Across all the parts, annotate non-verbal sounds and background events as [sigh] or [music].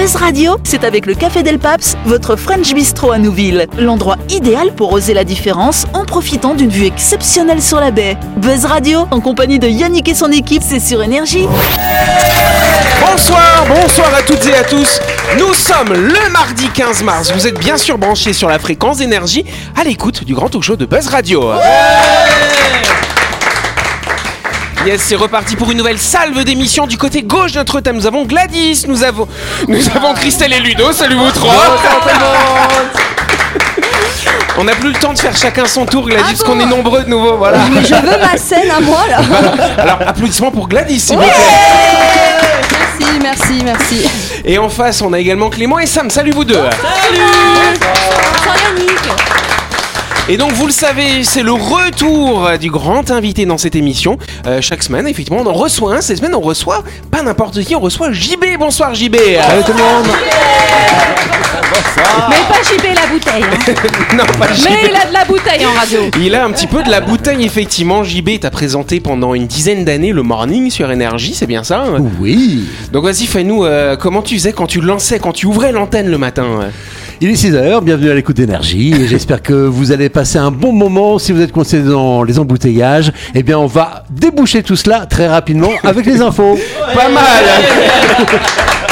Buzz Radio, c'est avec le Café Del Paps, votre French Bistro à Nouville. L'endroit idéal pour oser la différence en profitant d'une vue exceptionnelle sur la baie. Buzz Radio, en compagnie de Yannick et son équipe, c'est sur Énergie. Bonsoir, bonsoir à toutes et à tous. Nous sommes le mardi 15 mars. Vous êtes bien sûr branchés sur la fréquence d'énergie à l'écoute du grand talk show de Buzz Radio. Yes, c'est reparti pour une nouvelle salve d'émissions du côté gauche de notre thème. Nous avons Gladys, nous avons, nous avons Christelle et Ludo. Salut vous trois. On n'a plus le temps de faire chacun son tour, Gladys, Ah parce qu'on est nombreux de nouveau. Voilà. Mais je veux ma scène à moi là. [laughs] Alors, applaudissements pour Gladys, s'il vous plaît. Merci, merci, merci. Et en face, on a également Clément et Sam. Salut vous deux. Bonsoir Yannick. Et donc vous le savez, c'est le retour du grand invité dans cette émission. Euh, chaque semaine, effectivement, on en reçoit un. Cette semaine, on reçoit pas n'importe qui, on reçoit JB. Bonsoir JB. Salut tout le monde. Mais pas JB la bouteille. hein. [laughs] non, pas JB. Mais il a de la bouteille en radio. Il a un petit peu de la bouteille, effectivement. JB t'a présenté pendant une dizaine d'années le morning sur Énergie, c'est bien ça hein Oui. Donc vas-y, fais-nous euh, comment tu faisais quand tu lançais, quand tu ouvrais l'antenne le matin euh Il est 6h, bienvenue à l'écoute d'énergie et j'espère que vous allez passer un bon moment si vous êtes coincé dans les embouteillages. Eh bien, on va déboucher tout cela très rapidement avec les infos. Pas mal [laughs]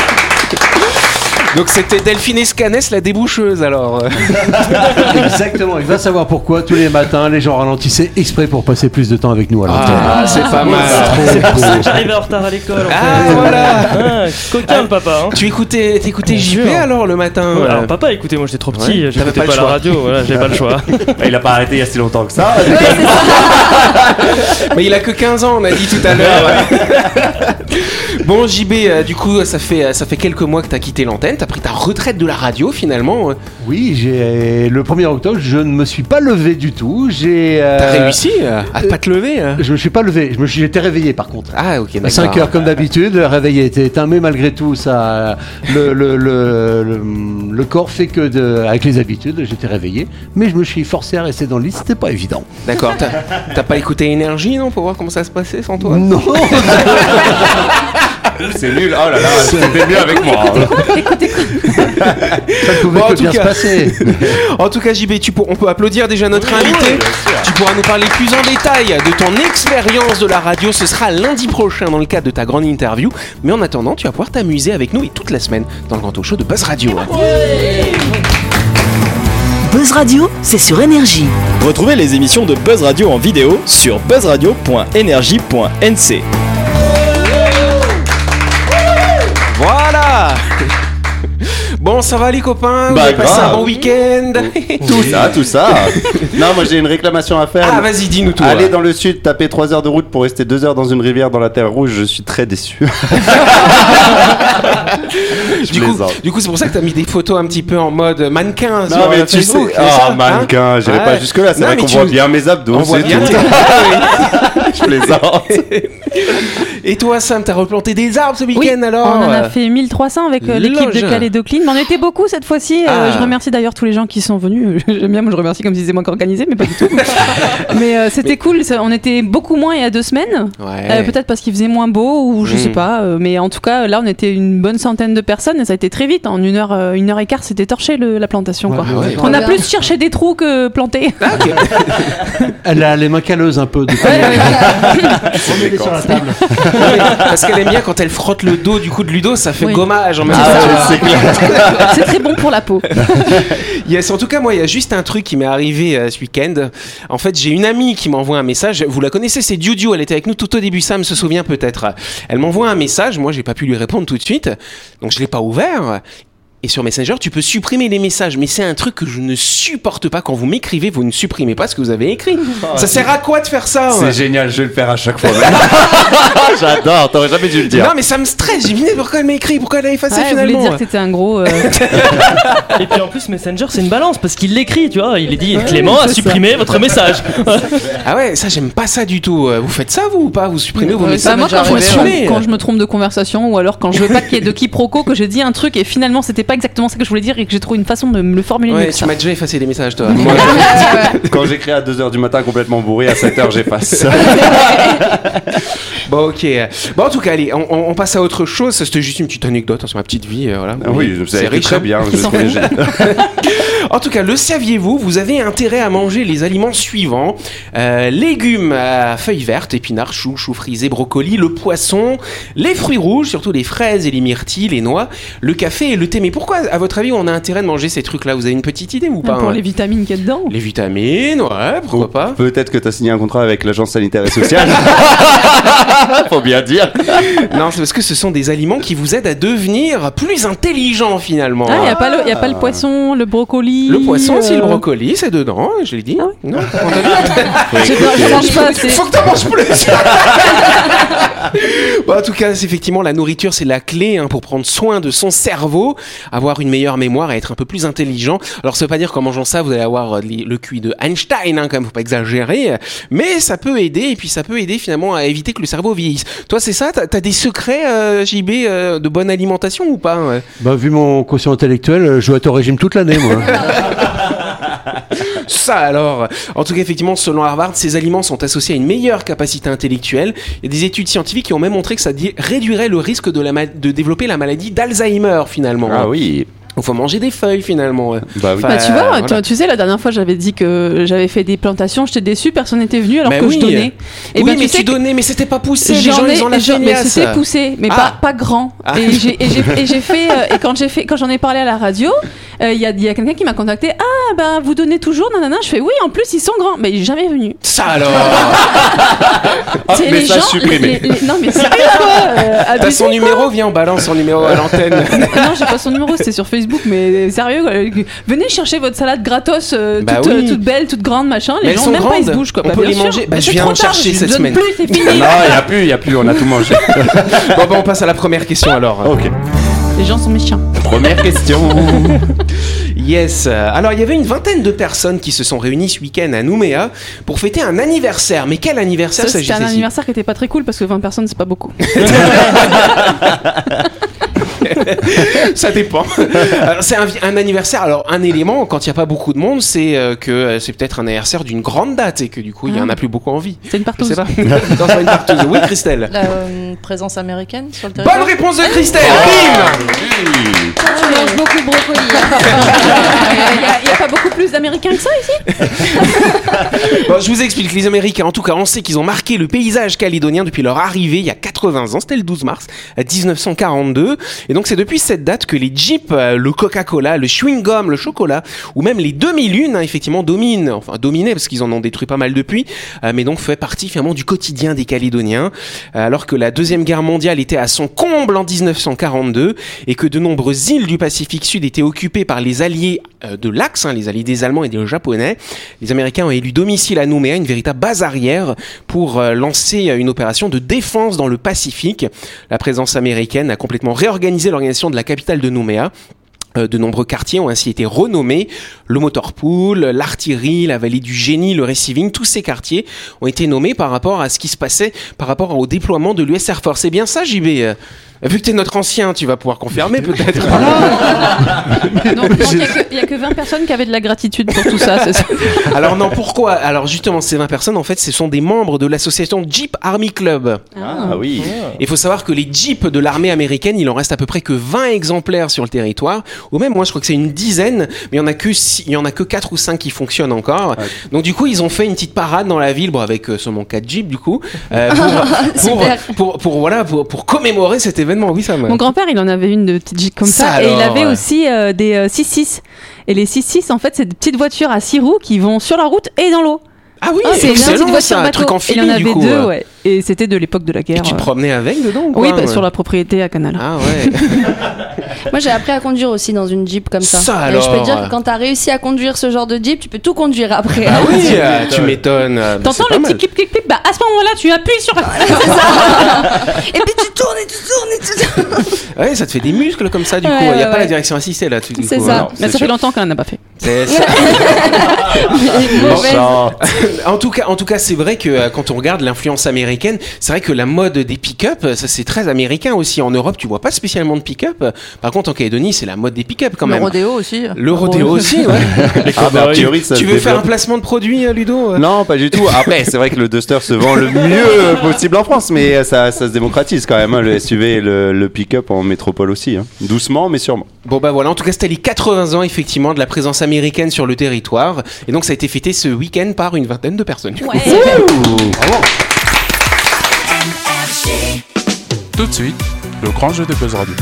Donc c'était Delphine Escanès, la déboucheuse alors. [laughs] Exactement, il va savoir pourquoi tous les matins les gens ralentissaient exprès pour passer plus de temps avec nous à l'antenne. Ah, c'est pas mal. C'est pour ça. J'arrive en retard à l'école. en Ah fait. voilà Ah, coquin le papa. Hein. Tu écoutais, t'écoutais JP alors le matin Ouais, euh, alors papa, écoutez, moi j'étais trop petit, Ouais, j'écoutais pas la radio, voilà, j'avais pas le choix. [laughs] Il a pas arrêté il y a si longtemps que ça. [laughs] Mais il a que 15 ans, on a dit tout à l'heure. bon JB, euh, du coup ça fait, ça fait quelques mois que t'as quitté l'antenne, t'as pris ta retraite de la radio finalement. euh. Oui, j'ai le 1er octobre, je ne me suis pas levé du tout. J'ai euh, T'as réussi euh, à pas te lever euh Je me suis pas levé, je me suis j'étais réveillé par contre. Ah ok À d'accord. 5 heures comme d'habitude, le réveil était éteint, mais malgré tout, ça, le, le, le, le, corps fait que, de, avec les habitudes, j'étais réveillé, mais je me suis forcé à rester dans le lit, c'était pas évident. D'accord, t'as pas écouté Énergie non pour voir comment ça se passait sans toi? Non, [laughs] [laughs] C'est nul. Oh là là, c'était mieux avec moi. [laughs] ça ne pouvait Bon, en tout bien cas- se passer. [laughs] En tout cas, JB, tu pour- on peut applaudir déjà notre invité. tu pourras nous parler plus en détail de ton expérience de la radio. Ce sera lundi prochain dans le cadre de ta grande interview. Mais en attendant, tu vas pouvoir t'amuser avec nous et toute la semaine dans le grand talk show de Buzz Radio. Buzz Radio, c'est sur Énergie. Retrouvez les émissions de Buzz Radio en vidéo sur buzzradio.energie.nc. Bon, ça va les copains Vous Bah, avez passé un bon week-end [laughs] Tout ça, tout ça. Non, moi j'ai une réclamation à faire. Ah, vas-y, dis-nous tout. Aller ouais. dans le sud, taper 3 heures de route pour rester 2 heures dans une rivière dans la terre rouge, je suis très déçu. [laughs] Je Du coup, plaisante. du coup, c'est pour ça que t'as mis des photos un petit peu en mode mannequin sur Non, mais euh, tu sais, Facebook, c'est ah, hein mannequin, j'irai pas jusque-là. C'est Non, vrai mais qu'on tu- voit bien mes abdos. On voit c'est bien tout. [laughs] Je plaisante. Et toi, Sam, t'as replanté des arbres ce Oui, week-end alors on en a fait 1300 avec euh, l'équipe de Loge. Mais on était beaucoup cette fois-ci. Euh, Ah. Je remercie d'ailleurs tous les gens qui sont venus. [laughs] J'aime bien, moi je remercie comme si c'était moi qui organisais, mais pas du tout. [laughs] mais euh, c'était cool. On était beaucoup moins il y a deux semaines. Ouais. Euh, Peut-être parce qu'il faisait moins beau ou je Mm. sais pas. euh, mais en tout cas, là, on était une bonne centaine de personnes et ça a été très vite. En une heure, euh, une heure et quart, c'était torché le- la plantation. quoi. Ah ouais. On a plus cherché des trous que planté. [laughs] Elle a les mains calleuses un peu. Du coup. Remets-les sur la table. Parce qu'elle aime bien quand elle frotte le dos du coup de Ludo, ça fait Oui. gommage en même Ah, temps. ouais, [laughs] c'est très bon pour la peau. [laughs] Yes, en tout cas, moi, il y a juste un truc qui m'est arrivé euh, ce week-end. En fait, j'ai une amie qui m'envoie un message. Vous la connaissez, c'est Diudiu. Elle était avec nous tout au début. Sam se souvient peut-être. Elle m'envoie un message. Moi, j'ai pas pu lui répondre tout de suite. Donc, je l'ai pas ouvert. Et sur Messenger, tu peux supprimer les messages, mais c'est un truc que je ne supporte pas. Quand vous m'écrivez, vous ne supprimez pas ce que vous avez écrit. ça sert à quoi de faire ça ouais C'est génial, je vais le faire à chaque fois. [laughs] J'adore, t'aurais jamais dû le dire. Non, mais ça me stresse. J'ai mais pourquoi elle m'a écrit? Pourquoi elle a effacé Ouais, je voulais finalement? dire que t'étais un gros. euh, [laughs] Et puis en plus, Messenger, c'est une balance parce qu'il l'écrit, tu vois. Il est dit Clément a supprimé votre message. [laughs] Ah ouais, ça, j'aime pas ça du tout. Euh, Vous faites ça, vous ou pas? Vous supprimez vos Bah, messages moi, quand je, me trompe, quand je me trompe de conversation ou alors quand je veux pas qu'il y ait de quiproquo, que j'ai dit un truc et finalement c'était pas exactement ça que je voulais dire et que j'ai trouvé une façon de me le formuler mieux Ouais, que tu ça. m'as déjà effacé des messages, toi. Moi, [laughs] Quand j'écris à 2h du matin complètement bourré, à 7h j'efface. [laughs] Bon, ok. Bon, en tout cas, allez, on, on- on passe à autre chose. Ça, C'était juste une petite anecdote hein, sur ma petite vie. euh, voilà. Ah oui, vous avez très hein. bien. [laughs] En tout cas, le saviez-vous Vous avez intérêt à manger les aliments suivants Euh, légumes à feuilles vertes, épinards, choux, choux frisés, brocolis, le poisson, les fruits rouges, surtout les fraises et les myrtilles, les noix, le café et le thé. Mais pourquoi, à votre avis, on a intérêt de manger ces trucs-là? Vous avez une petite idée ou pas Pour hein? les vitamines qu'il y a dedans. Les vitamines, ouais, pourquoi pas? Peut-être que tu as signé un contrat avec l'agence sanitaire et sociale. [laughs] [laughs] Faut bien dire. Non, c'est parce que ce sont des aliments qui vous aident à devenir plus intelligent finalement. Ah, il n'y a, pas le- y a pas le poisson, le brocoli. Le poisson, c'est le euh, brocoli, c'est dedans, je l'ai dit. Ah Non, entendu? [laughs] Je je mange pas assez. Faut que t'en manges plus Bon, En tout cas, effectivement, la nourriture, c'est la clé hein, pour prendre soin de son cerveau, avoir une meilleure mémoire et être un peu plus intelligent. Alors, ça veut pas dire qu'en mangeant ça, vous allez avoir euh, les- le QI de Einstein, hein, quand même, faut pas exagérer. Mais ça peut aider, et puis ça peut aider finalement à éviter que le cerveau vieillisse. Toi, c'est ça? T'as as des secrets, euh, JB, euh, de bonne alimentation ou pas? Bah, vu mon quotient intellectuel, euh, je dois être au régime toute l'année, moi. [laughs] Ça alors En tout cas, effectivement, selon Harvard, ces aliments sont associés à une meilleure capacité intellectuelle. Il y a des études scientifiques qui ont même montré que ça réduirait le risque de, la ma- de développer la maladie d'Alzheimer, finalement. Ah oui. Il faut manger des feuilles, finalement. Bah oui. Enfin, Bah, tu vois, voilà. tu, tu sais, la dernière fois, j'avais dit que j'avais fait des plantations, j'étais déçue, personne n'était venu alors Bah que oui. je donnais. Et oui, ben, mais tu, sais que donnais, mais c'était pas poussé. Les gens, ai- ils ont la mais c'était poussé, mais Ah. pas, pas grand. Ah. Et j'ai fait euh, et quand j'ai fait quand j'en ai parlé à la radio, euh, il y a, y a quelqu'un qui m'a contacté. Ah ben vous donnez toujours, nanana. Je fais oui. En plus ils sont grands, mais il est jamais venu. Ça alors [laughs] C'est message les gens. supprimé. les- les- non mais sérieux [laughs] quoi. euh, T'as abusé, son quoi. numéro Viens, on balance son numéro à l'antenne. [laughs] non, j'ai pas son numéro, c'était sur Facebook, mais sérieux, quoi. venez chercher votre salade gratos, euh, Bah toute, oui. euh, toute belle, toute grande, machin. Mais Les elles gens sont même pas ils se grandes. bougent quoi. On Bah, peut bien les sûr. manger. Bah, Mais je c'est viens trop en tard, chercher je cette donne semaine. Plus, c'est fini. Non, il n'y a plus, il n'y a plus, on a tout mangé. bon, bah, on passe à la première question alors. ok. Les gens sont méchants. Première question. [laughs] Yes. Alors, il y avait une vingtaine de personnes qui se sont réunies ce week-end à Nouméa pour fêter un anniversaire. Mais quel anniversaire Ça, C'était un s'agissait-il? anniversaire qui était pas très cool parce que 20 personnes, c'est pas beaucoup. [laughs] Ça dépend. Alors, c'est un, anniversaire. Alors, un élément, quand il n'y a pas beaucoup de monde, c'est euh, que euh, c'est peut-être un anniversaire d'une grande date et que du coup, il n'y en a plus beaucoup envie. C'est une partouze. pas. [laughs] Dans une partouze. Oui, Christelle. La euh, présence américaine sur le Bonne territoire. réponse de Christelle. Bim Tu manges beaucoup de brocoli. [laughs] Il n'y a, pas beaucoup plus d'Américains que ça ici [laughs] Bon, je vous explique. Les Américains, en tout cas, on sait qu'ils ont marqué le paysage calédonien depuis leur arrivée il y a 80 ans. C'était le 12 mars 1942. Et donc, c'est depuis cette date que les Jeeps, euh, le Coca-Cola, le chewing-gum, le chocolat, ou même les demi-lunes, hein, effectivement, dominent. Enfin, dominaient parce qu'ils en ont détruit pas mal depuis. euh, mais donc, fait partie finalement du quotidien des Calédoniens. Euh, alors que la Deuxième Guerre mondiale était à son comble en 1942 et que de nombreuses îles du Pacifique Sud étaient occupées par les alliés euh, de l'Axe, hein, les alliés des Allemands et des Japonais, les Américains ont élu domicile à Nouméa, une véritable base arrière, pour lancer une opération de défense dans le Pacifique. La présence américaine a complètement réorganisé l'organisation de la capitale de Nouméa. Euh, De nombreux quartiers ont ainsi été renommés. Le Motorpool, l'artillerie, la vallée du génie, le receiving, tous ces quartiers ont été nommés par rapport à ce qui se passait par rapport au déploiement de l'US Air Force. C'est bien ça, JB Vu que tu es notre ancien, tu vas pouvoir confirmer [laughs] peut-être. Donc, il n'y a, que 20 personnes qui avaient de la gratitude pour tout ça. c'est ça. [laughs] Alors non, pourquoi? Alors justement, ces 20 personnes, en fait, ce sont des membres de l'association Jeep Army Club. Ah oui. Il faut savoir que les Jeeps de l'armée américaine, il en reste à peu près que 20 exemplaires sur le territoire, ou même moi je crois que c'est une dizaine, mais il y en a que six- il y en a que 4 ou 5 qui fonctionnent encore. Donc du coup, ils ont fait une petite parade dans la ville, bon avec euh, seulement 4 Jeeps du coup, euh, pour, [laughs] pour, Super. pour, pour, voilà pour, pour commémorer cet événement. Oui, ça Mon grand-père, il en avait une de petite Jeep comme Ça ça, et il avait ouais. aussi euh, des euh, 6-6. Et les 6-6, en fait, c'est des petites voitures à 6 roues qui vont sur la route et dans l'eau. Ah oui, c'est une ça, un truc en Et il filet en avait du coup. deux, euh. ouais. Et c'était de l'époque de la Et guerre. tu te promenais avec dedans ou Oui, quoi, bah, ouais sur la propriété à Canal. Ah ouais. [laughs] Moi, j'ai appris à conduire aussi dans une Jeep comme ça. Ça, Et je peux te dire que quand t'as réussi à conduire ce genre de Jeep, tu peux tout conduire après. Ah oui, [laughs] euh, tu m'étonnes. euh, T'entends le petit clip clip clip Bah à ce moment-là, tu appuies sur. [laughs] [laughs] Et puis tu tournes et tu tournes et tu tournes. Ouais, ça te fait des muscles comme ça du coup. Ouais, Il n'y a ouais, pas la ouais. direction assistée là. tu- du C'est coup, ça. non, Mais c'est ça fait longtemps qu'on n'a pas fait. C'est ça. En tout cas, en tout cas, c'est vrai que euh, quand on regarde l'influence américaine, c'est vrai que la mode des pick-up, ça c'est très américain aussi. En Europe, tu vois pas spécialement de pick-up. Par Par contre, en Calédonie, c'est la mode des pick-up quand Le même. rodéo aussi. Le rodéo aussi, ouais. [laughs] Ah, bah, a priori, ça tu veux faire un placement de produit, euh, Ludo euh Non, pas du tout. Après, c'est vrai que le Duster se vend le [laughs] mieux possible en France, mais ça, ça se démocratise quand même, hein, le SUV et le, le pick-up en métropole aussi. hein. Doucement, mais sûrement. Bon bah voilà, en tout cas c'était les 80 ans effectivement de la présence américaine sur le territoire et donc ça a été fêté ce week-end par une vingtaine de personnes. Tout de suite, le grand jeu de Buzz Radio.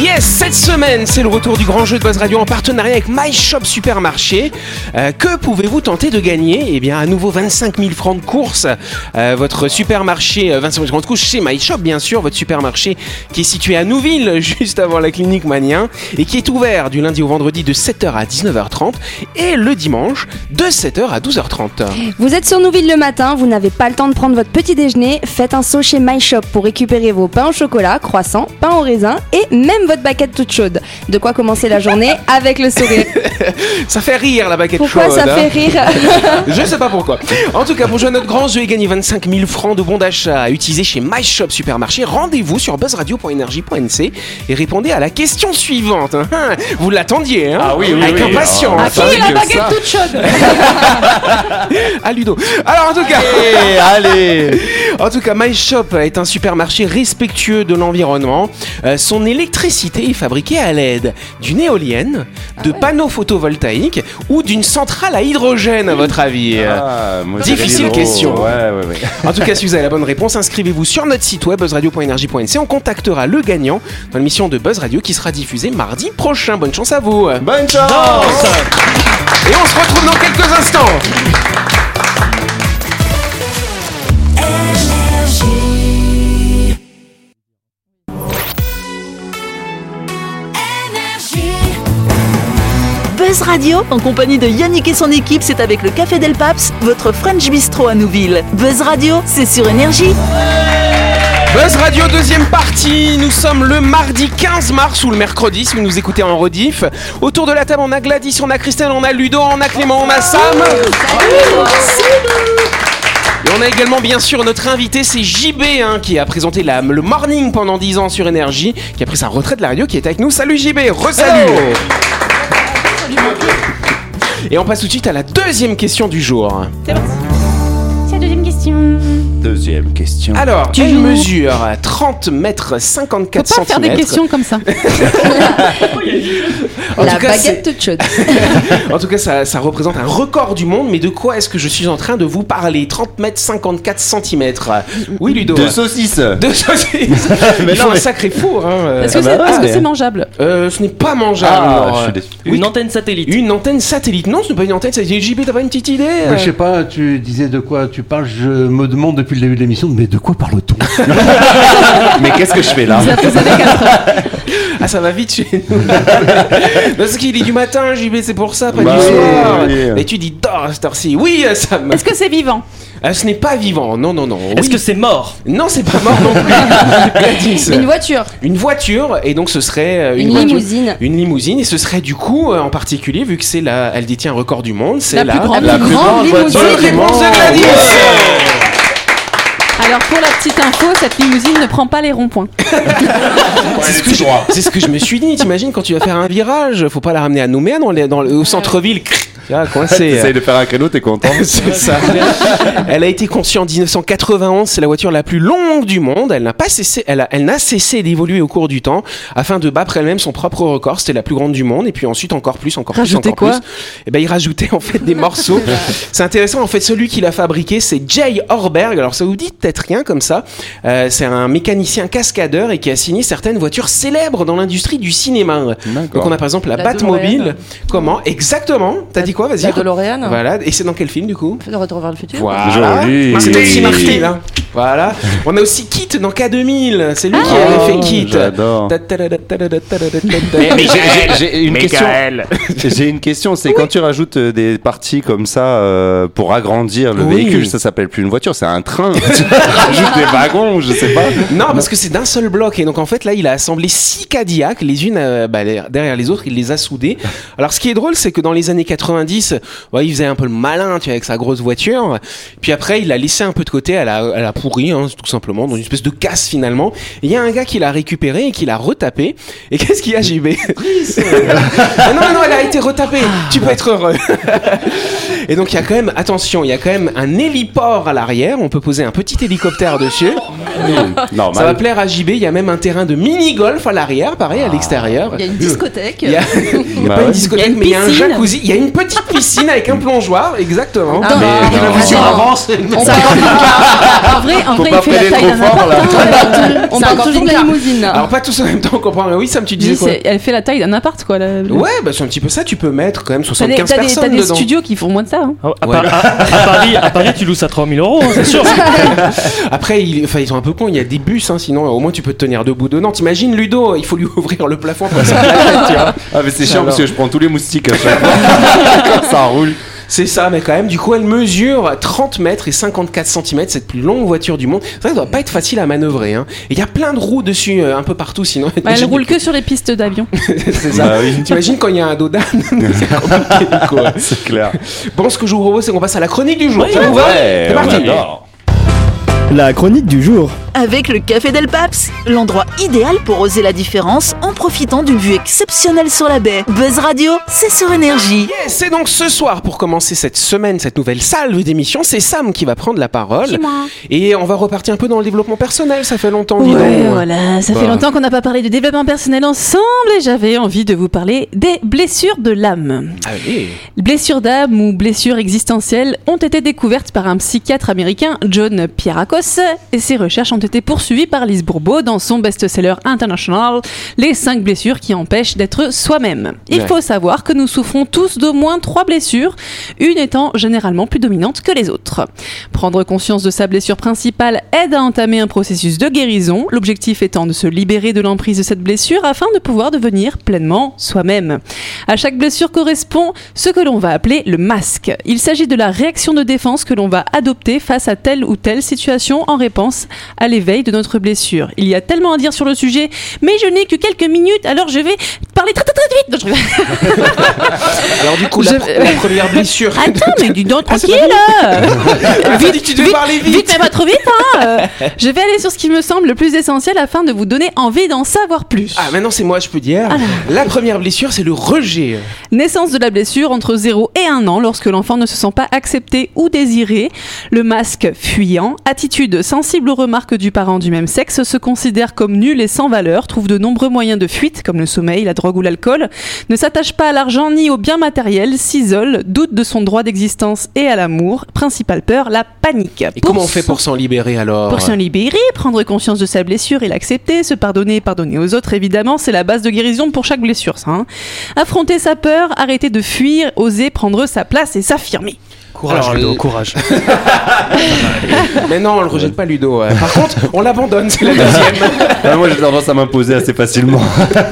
Yes, cette semaine c'est le retour du grand jeu de Buzz Radio en partenariat avec My Shop Supermarché. Euh, que pouvez-vous tenter de gagner? Eh bien à nouveau 25 000 francs de course. Euh, votre supermarché, euh, 25 000 francs de course chez My Shop bien sûr, votre supermarché qui est situé à Nouville [laughs] juste avant la clinique Manien et qui est ouvert du lundi au vendredi de 7h à 19h30 et le dimanche de 7h à 12h30. Vous êtes sur Nouville le matin, vous n'avez pas le temps de prendre votre petit déjeuner, faites un saut chez My Shop pour récupérer vos pains au chocolat, croissants, pain au raisin et même votre baguette toute chaude. De quoi commencer la journée [laughs] avec le sourire. Ça fait rire la baguette Pourquoi chaude. ça hein. fait rire [laughs] Je sais pas pourquoi. En tout cas, pour jouer à notre grand jeu et gagner 25 000 francs de bons d'achat à utiliser chez My Shop Supermarché, rendez-vous sur buzzradio.energie.nc et répondez à la question suivante. [laughs] Vous l'attendiez, hein Ah oui, oui, Avec oui. impatience. Ah, Qui Avec la baguette toute chaude À Ludo. Alors en tout cas, allez en tout cas, My Shop est un supermarché respectueux de l'environnement. Euh, son électricité est fabriquée à l'aide d'une éolienne, de panneaux photovoltaïques ou d'une centrale à hydrogène, à votre avis. Ah, moi, Difficile question. Ouais, ouais, ouais. [laughs] En tout cas, si vous avez la bonne réponse, inscrivez-vous sur notre site web buzzradio.energie.nc. On contactera le gagnant dans l'émission de Buzz Radio qui sera diffusée mardi prochain. Bonne chance à vous. Bonne chance Et on se retrouve dans quelques instants. Radio, en compagnie de Yannick et son équipe, c'est avec le Café Del Paps, votre French Bistro à Nouville. Buzz Radio, c'est sur Énergie. Buzz Radio, deuxième partie. Nous sommes le mardi 15 mars ou le mercredi si vous nous écoutez en rediff. Autour de la table, on a Gladys, on a Christelle, on a Ludo, on a Clément, on a Sam. Et on a également bien sûr notre invité, c'est JB hein, qui a présenté la- le morning pendant 10 ans sur Énergie, qui a pris sa retraite de la radio, qui est avec nous. Salut JB, re-salut Et on passe tout de suite à la deuxième question du jour. C'est la deuxième question. Deuxième question. Alors, elle mesure 30 mètres 54 Faut pas faire des questions comme ça. [laughs] En La tout cas, baguette chaude. [laughs] En tout cas, ça, ça représente un record du monde, mais de quoi est-ce que je suis en train de vous parler? 30 mètres 54 centimètres. Oui, Ludo. Deux saucisses Deux saucisses. [laughs] Mais Il faut non, un mais- sacré four. Hein. Est-ce que bah c'est ouais. que c'est mangeable? Euh, ce n'est pas mangeable. Ah, je suis. Une antenne satellite. Une antenne satellite. Non, ce n'est pas une antenne satellite. JB, t'as pas une petite idée? Bah, je sais pas, tu disais de quoi tu parles, je me demande depuis le début de l'émission, mais de quoi parle-t-on [laughs] Mais qu'est-ce que je fais là Ah, ça va vite chez nous. [laughs] Parce qu'il est du matin, JB, c'est pour ça, pas Bah du oui, soir. oui, oui. Et tu dis dors à cette heure-ci. Oui, ça me- Est-ce que c'est vivant Ah, ce n'est pas vivant. Non, non, non. Est-ce Oui. que c'est mort Non, c'est pas mort non plus. [laughs] Gladys. Une voiture, Une voiture, et donc ce serait euh, une, voiture- limousine. Une limousine, et ce serait du coup, euh, en particulier, vu que c'est la, elle détient un record du monde, c'est La la, plus grande. La plus grande limousine Bonne du réponse monde. de Gladys Alors pour la petite info, cette limousine ne prend pas les ronds-points. [laughs] C'est ce, que je- c'est ce que je me suis dit. T'imagines quand tu vas faire un virage, faut pas la ramener à Nouméa dans, les- dans le, au centre-ville. [laughs] Tu vois, coincé. T'essayes de faire un créneau, t'es content [laughs] C'est ça. [laughs] Elle a été conçue en 1991. C'est la voiture la plus longue du monde. Elle n'a pas cessé, elle, a- elle n'a cessé d'évoluer au cours du temps afin de battre elle-même son propre record. C'était la plus grande du monde. Et puis ensuite encore plus, encore Rajouter plus, encore quoi? Plus. Et ben il rajoutait en fait des morceaux. c'est intéressant. En fait, celui qui l'a fabriqué, c'est Jay Horberg. Alors ça vous dit peut-être rien comme ça. Euh, c'est un mécanicien cascadeur et qui a signé certaines voitures célèbres dans l'industrie du cinéma. Donc on a par exemple la, La Batmobile. Comment? Exactement. T'as dit quoi? Vas-y. La DeLorean. Voilà. Et c'est dans quel film du coup De Retour vers le futur. voilà. C'est aussi Marty là. Voilà. On a aussi Kit dans K2000. C'est lui qui avait fait Kit. J'adore. Mais j'ai- une question. J'ai une question, c'est quand tu rajoutes euh, des parties comme ça euh, pour agrandir le Oui. véhicule, ça s'appelle plus une voiture, c'est un train. tu rajoutes des wagons, je sais pas. Non, parce que c'est d'un seul bloc. Et donc, en fait, là, il a assemblé six Cadillacs, les unes euh, bah, derrière les autres, il les a soudées. Alors, ce qui est drôle, c'est que dans les années 90, ouais, il faisait un peu le malin, tu vois, avec sa grosse voiture. Puis après, il l'a laissé un peu de côté. Elle a, elle a pourri, hein, tout simplement, dans une espèce de casse finalement. Et il y a un gars qui l'a récupéré et qui l'a retapé. Et qu'est-ce qu'il y a, JB Ah Non, non, elle a été retapée. Tu peux être heureux. et donc il y a quand même, attention, il y a quand même un héliport à l'arrière. On peut poser un petit hélicoptère dessus. Normal. Ça va plaire à JB. Il y a même un terrain de mini-golf à l'arrière, pareil, à l'extérieur. Il y a une discothèque. Il y a, il y a Bah pas une discothèque, Il y a une mais il y a un piscine. jacuzzi. Il y a une petite piscine avec un plongeoir, exactement. Ah, Mais non. on voiture va- avance. on parle- En vrai, en Faut vrai pas il fait la taille d'un appart. hein. [laughs] On parle encore toujours de la limousine. Alors pas tous en même temps, on comprend. Mais oui, Sam, tu disais quoi Elle fait la taille d'un appart, quoi. la- Ouais, bah c'est un petit peu ça. Tu peux mettre quand même T'as des, 75 t'as des- personnes t'as des studios qui font moins de ça. hein. Ah, à, Paris, à Paris, tu loues ça 3000 euros, hein, c'est sûr. [laughs] Après, ils, enfin, ils sont un peu cons. Il y a des bus, hein, sinon au moins tu peux te tenir debout dedans. T'imagines Ludo Il faut lui [laughs] ouvrir le plafond pour ça. Ah, mais c'est chiant parce que je prends tous les moustiques à chaque fois. Quand ça roule. C'est ça, mais quand même, du coup, elle mesure 30 mètres et 54 cm, cette plus longue voiture du monde. C'est vrai, ça doit pas être facile à manœuvrer. Hein. Et il y a plein de roues dessus, euh, un peu partout, sinon. Bah, elle roule que sur les pistes d'avion. [laughs] c'est ça. Bah oui. T'imagines quand il y a un dos [laughs] d'âne [laughs] C'est clair. Bon, ce que je vous propose, c'est qu'on passe à la chronique du jour. Oui, Ça vous va Ouais, C'est parti. La chronique du jour. Avec le Café Del Paps, l'endroit idéal pour oser la différence en profitant d'une vue exceptionnelle sur la baie. Buzz Radio, c'est sur énergie. Yes, c'est donc ce soir pour commencer cette semaine, cette nouvelle salve d'émission. C'est Sam qui va prendre la parole. Et on va repartir un peu dans le développement personnel. Ça fait longtemps, dis Ouais, donc. voilà, ça fait Bah. longtemps qu'on n'a pas parlé de développement personnel ensemble et j'avais envie de vous parler des blessures de l'âme. Allez. Blessures d'âme ou blessures existentielles ont été découvertes par un psychiatre américain, John Pierrakos, et ses recherches ont été poursuivies par Lise Bourbeau dans son best-seller international, Les 5 blessures qui empêchent d'être soi-même. Il Ouais. faut savoir que nous souffrons tous d'au moins 3 blessures, une étant généralement plus dominante que les autres. Prendre conscience de sa blessure principale aide à entamer un processus de guérison, l'objectif étant de se libérer de l'emprise de cette blessure afin de pouvoir devenir pleinement soi-même. À chaque blessure correspond ce que l'on va appeler le masque. Il s'agit de la réaction de défense que l'on va adopter face à telle ou telle situation en réponse à l'éveil de notre blessure. Il y a tellement à dire sur le sujet, mais je n'ai que quelques minutes, alors je vais parler très très très vite. Non, je rigole. [laughs] Alors du coup, la, Je- pr- la première blessure. Attends, mais dis donc, Ah, tranquille pas là. [laughs] Vite, tu parler vite. Vite, mais pas trop vite, hein [laughs] Je vais aller sur ce qui me semble le plus essentiel afin de vous donner envie d'en savoir plus. Ah, maintenant c'est moi, je peux dire. La première blessure, c'est le rejet. Naissance de la blessure entre 0 et 1 an lorsque l'enfant ne se sent pas accepté ou désiré. Le masque fuyant, attitude sensible aux remarques du parent du même sexe, se considère comme nul et sans valeur, trouve de nombreux moyens de fuite comme le sommeil, la drogue ou l'alcool, ne s'attache pas à l'argent ni aux biens matériels, s'isole, doute de son droit d'existence et à l'amour. Principale peur, la panique. Et comment on fait pour s'en libérer alors Pour s'en libérer, prendre conscience de sa blessure et l'accepter, se pardonner et pardonner aux autres, évidemment, c'est la base de guérison pour chaque blessure, ça. hein. Affronter sa peur, arrêter de fuir, oser prendre sa place et s'affirmer. Courage, Alors, Ludo, courage. [laughs] Mais non, on le rejette pas, Ludo. Par contre, on l'abandonne, c'est la deuxième. [laughs] Ah, moi, j'ai tendance à m'imposer assez facilement.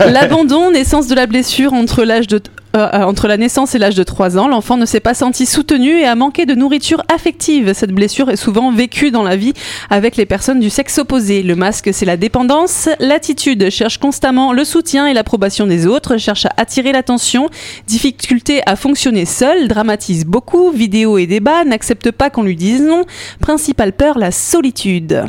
L'abandon, naissance de la blessure entre l'âge de euh, euh, entre la naissance et l'âge de 3 ans, l'enfant ne s'est pas senti soutenu et a manqué de nourriture affective. Cette blessure est souvent vécue dans la vie avec les personnes du sexe opposé. Le masque, c'est la dépendance. L'attitude cherche constamment le soutien et l'approbation des autres, cherche à attirer l'attention. Difficulté à fonctionner seul, dramatise beaucoup, vidéo et débat, n'accepte pas qu'on lui dise non. Principale peur, la solitude.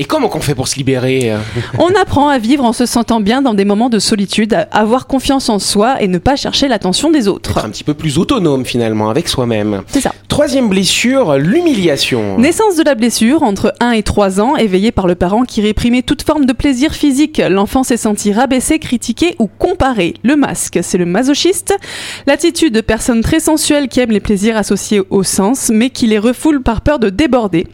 Et comment qu'on fait pour se libérer euh On apprend à vivre en se sentant bien dans des moments de solitude, à avoir confiance en soi et ne pas chercher l'attention des autres. Être un petit peu plus autonome finalement avec soi-même. C'est ça. Troisième blessure, l'humiliation. Naissance de la blessure entre 1 et 3 ans, éveillée par le parent qui réprimait toute forme de plaisir physique. L'enfant s'est senti rabaissé, critiqué ou comparé. Le masque, c'est le masochiste. L'attitude de personne très sensuelle qui aime les plaisirs associés au sens, mais qui les refoule par peur de déborder.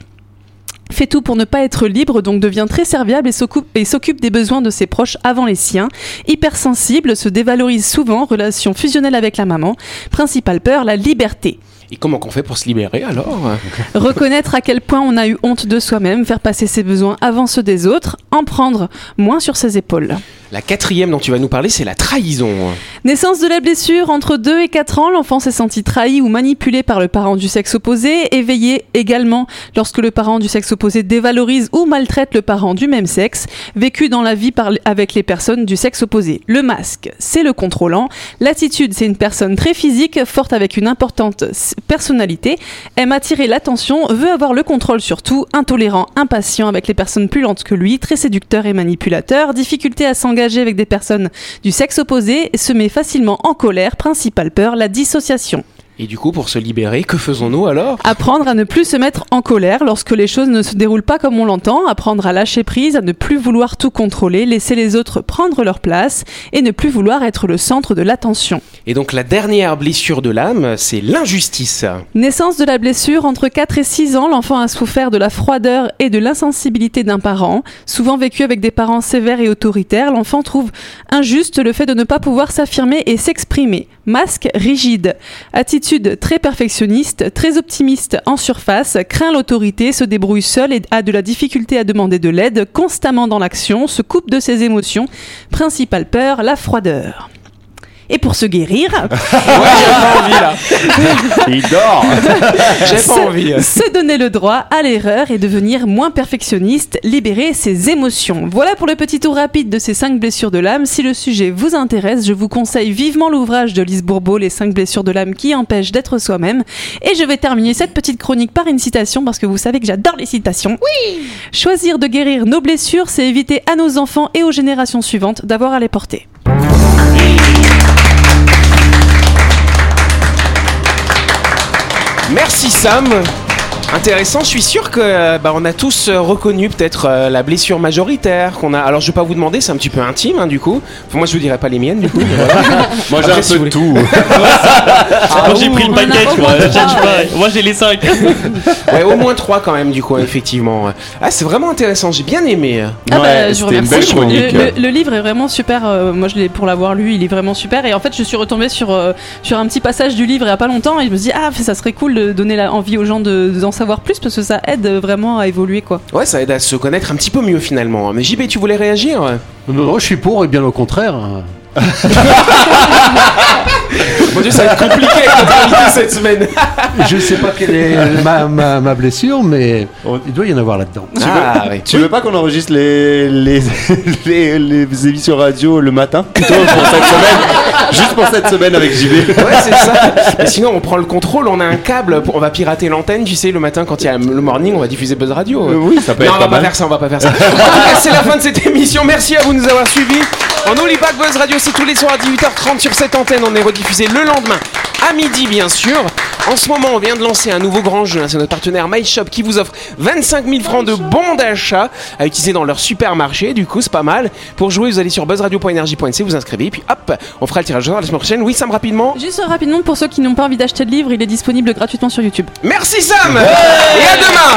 Fait tout pour ne pas être libre, donc devient très serviable et s'occupe, des besoins de ses proches avant les siens. Hypersensible, se dévalorise souvent, relation fusionnelle avec la maman. Principale peur, la liberté. Et comment qu'on fait pour se libérer alors? [laughs] Reconnaître à quel point on a eu honte de soi-même, faire passer ses besoins avant ceux des autres, en prendre moins sur ses épaules. La quatrième dont tu vas nous parler, c'est la trahison. Naissance de la blessure, entre 2 et 4 ans, l'enfant s'est senti trahi ou manipulé par le parent du sexe opposé, éveillé également lorsque le parent du sexe opposé dévalorise ou maltraite le parent du même sexe, vécu dans la vie avec les personnes du sexe opposé. Le masque, c'est le contrôlant. L'attitude, c'est une personne très physique, forte avec une importante personnalité, aime attirer l'attention, veut avoir le contrôle sur tout, intolérant, impatient avec les personnes plus lentes que lui, très séducteur et manipulateur, difficulté à s'engager avec des personnes du sexe opposé, se met facilement en colère, principale peur, la dissociation. Et du coup, pour se libérer, que faisons-nous alors? Apprendre à ne plus se mettre en colère lorsque les choses ne se déroulent pas comme on l'entend, apprendre à lâcher prise, à ne plus vouloir tout contrôler, laisser les autres prendre leur place et ne plus vouloir être le centre de l'attention. Et donc la dernière blessure de l'âme, c'est l'injustice. Naissance de la blessure, entre 4 et 6 ans, l'enfant a souffert de la froideur et de l'insensibilité d'un parent. Souvent vécu avec des parents sévères et autoritaires, l'enfant trouve injuste le fait de ne pas pouvoir s'affirmer et s'exprimer. Masque rigide. Attitude très perfectionniste, très optimiste en surface, craint l'autorité, se débrouille seul et a de la difficulté à demander de l'aide, constamment dans l'action, se coupe de ses émotions. Principale peur, la froideur. Et pour se guérir, [laughs] [laughs] Il dort. [laughs] J'ai pas envie. Se donner le droit à l'erreur et devenir moins perfectionniste, libérer ses émotions. Voilà pour le petit tour rapide de ces 5 blessures de l'âme. Si le sujet vous intéresse, je vous conseille vivement l'ouvrage de Lise Bourbeau, Les 5 blessures de l'âme qui empêchent d'être soi-même. Et je vais terminer cette petite chronique par une citation parce que vous savez que j'adore les citations. Oui Choisir de guérir nos blessures, c'est éviter à nos enfants et aux générations suivantes d'avoir à les porter. Merci Sam. Intéressant, je suis sûr que euh, bah, on a tous euh, reconnu peut-être euh, la blessure majoritaire qu'on a. Alors je vais pas vous demander, c'est un petit peu intime hein, du coup. Enfin, moi je vous dirais pas les miennes du coup. mais voilà. [laughs] Moi j'ai Après, un si peu vous de voulez. tout. [laughs] Moi j'ai pris le on en a package, moi. j'ai les 5. [laughs] Ouais, au moins trois quand même du coup effectivement. Ah c'est vraiment intéressant, j'ai bien aimé. Ah bah, Ouais, je vous c'était une remercie. belle chronique. Le, le- le livre est vraiment super. euh, moi, je l'ai pour l'avoir lu, il est vraiment super. Et en fait, je suis retombée sur euh, sur un petit passage du livre il y a pas longtemps et je me suis dit ah ça serait cool de donner la envie aux gens de d'en savoir plus parce que ça aide vraiment à évoluer quoi. Ouais, ça aide à se connaître un petit peu mieux finalement. Mais JB, tu voulais réagir? Non, non, je suis pour et bien au contraire. [laughs] Mon dieu, ça va être compliqué avec cette semaine. [laughs] Je sais pas quelle est [laughs] ma, ma- ma blessure, mais il doit y en avoir là-dedans. Ah, ouais. Tu veux pas qu'on enregistre les, les, [laughs] les, les émissions radio le matin plutôt pour cette semaine? Juste pour cette semaine avec JB. Ouais, c'est ça. Sinon, on prend le contrôle, on a un câble, pour- on va pirater l'antenne, tu sais, le matin quand il y a le morning, on va diffuser Buzz Radio. Euh, oui, ça peut non, être on va pas pas mal. faire ça, on va pas faire ça. En tout cas, c'est la fin de cette émission. Merci à vous de nous avoir suivis. On n'oublie pas que Buzz Radio, c'est tous les soirs à 18h30 sur cette antenne. On est rediffusé le lendemain à midi, bien sûr. En ce moment, on vient de lancer un nouveau grand jeu. hein. C'est notre partenaire MyShop qui vous offre 25 000 francs de bons d'achat à utiliser dans leur supermarché. Du coup, c'est pas mal. Pour jouer, vous allez sur buzzradio.energie.nc, vous inscrivez, et puis hop, on fera le tirage au sort la semaine prochaine. Oui, Sam, rapidement. Juste rapidement pour ceux qui n'ont pas envie d'acheter le livre, il est disponible gratuitement sur YouTube. Merci Sam Et à demain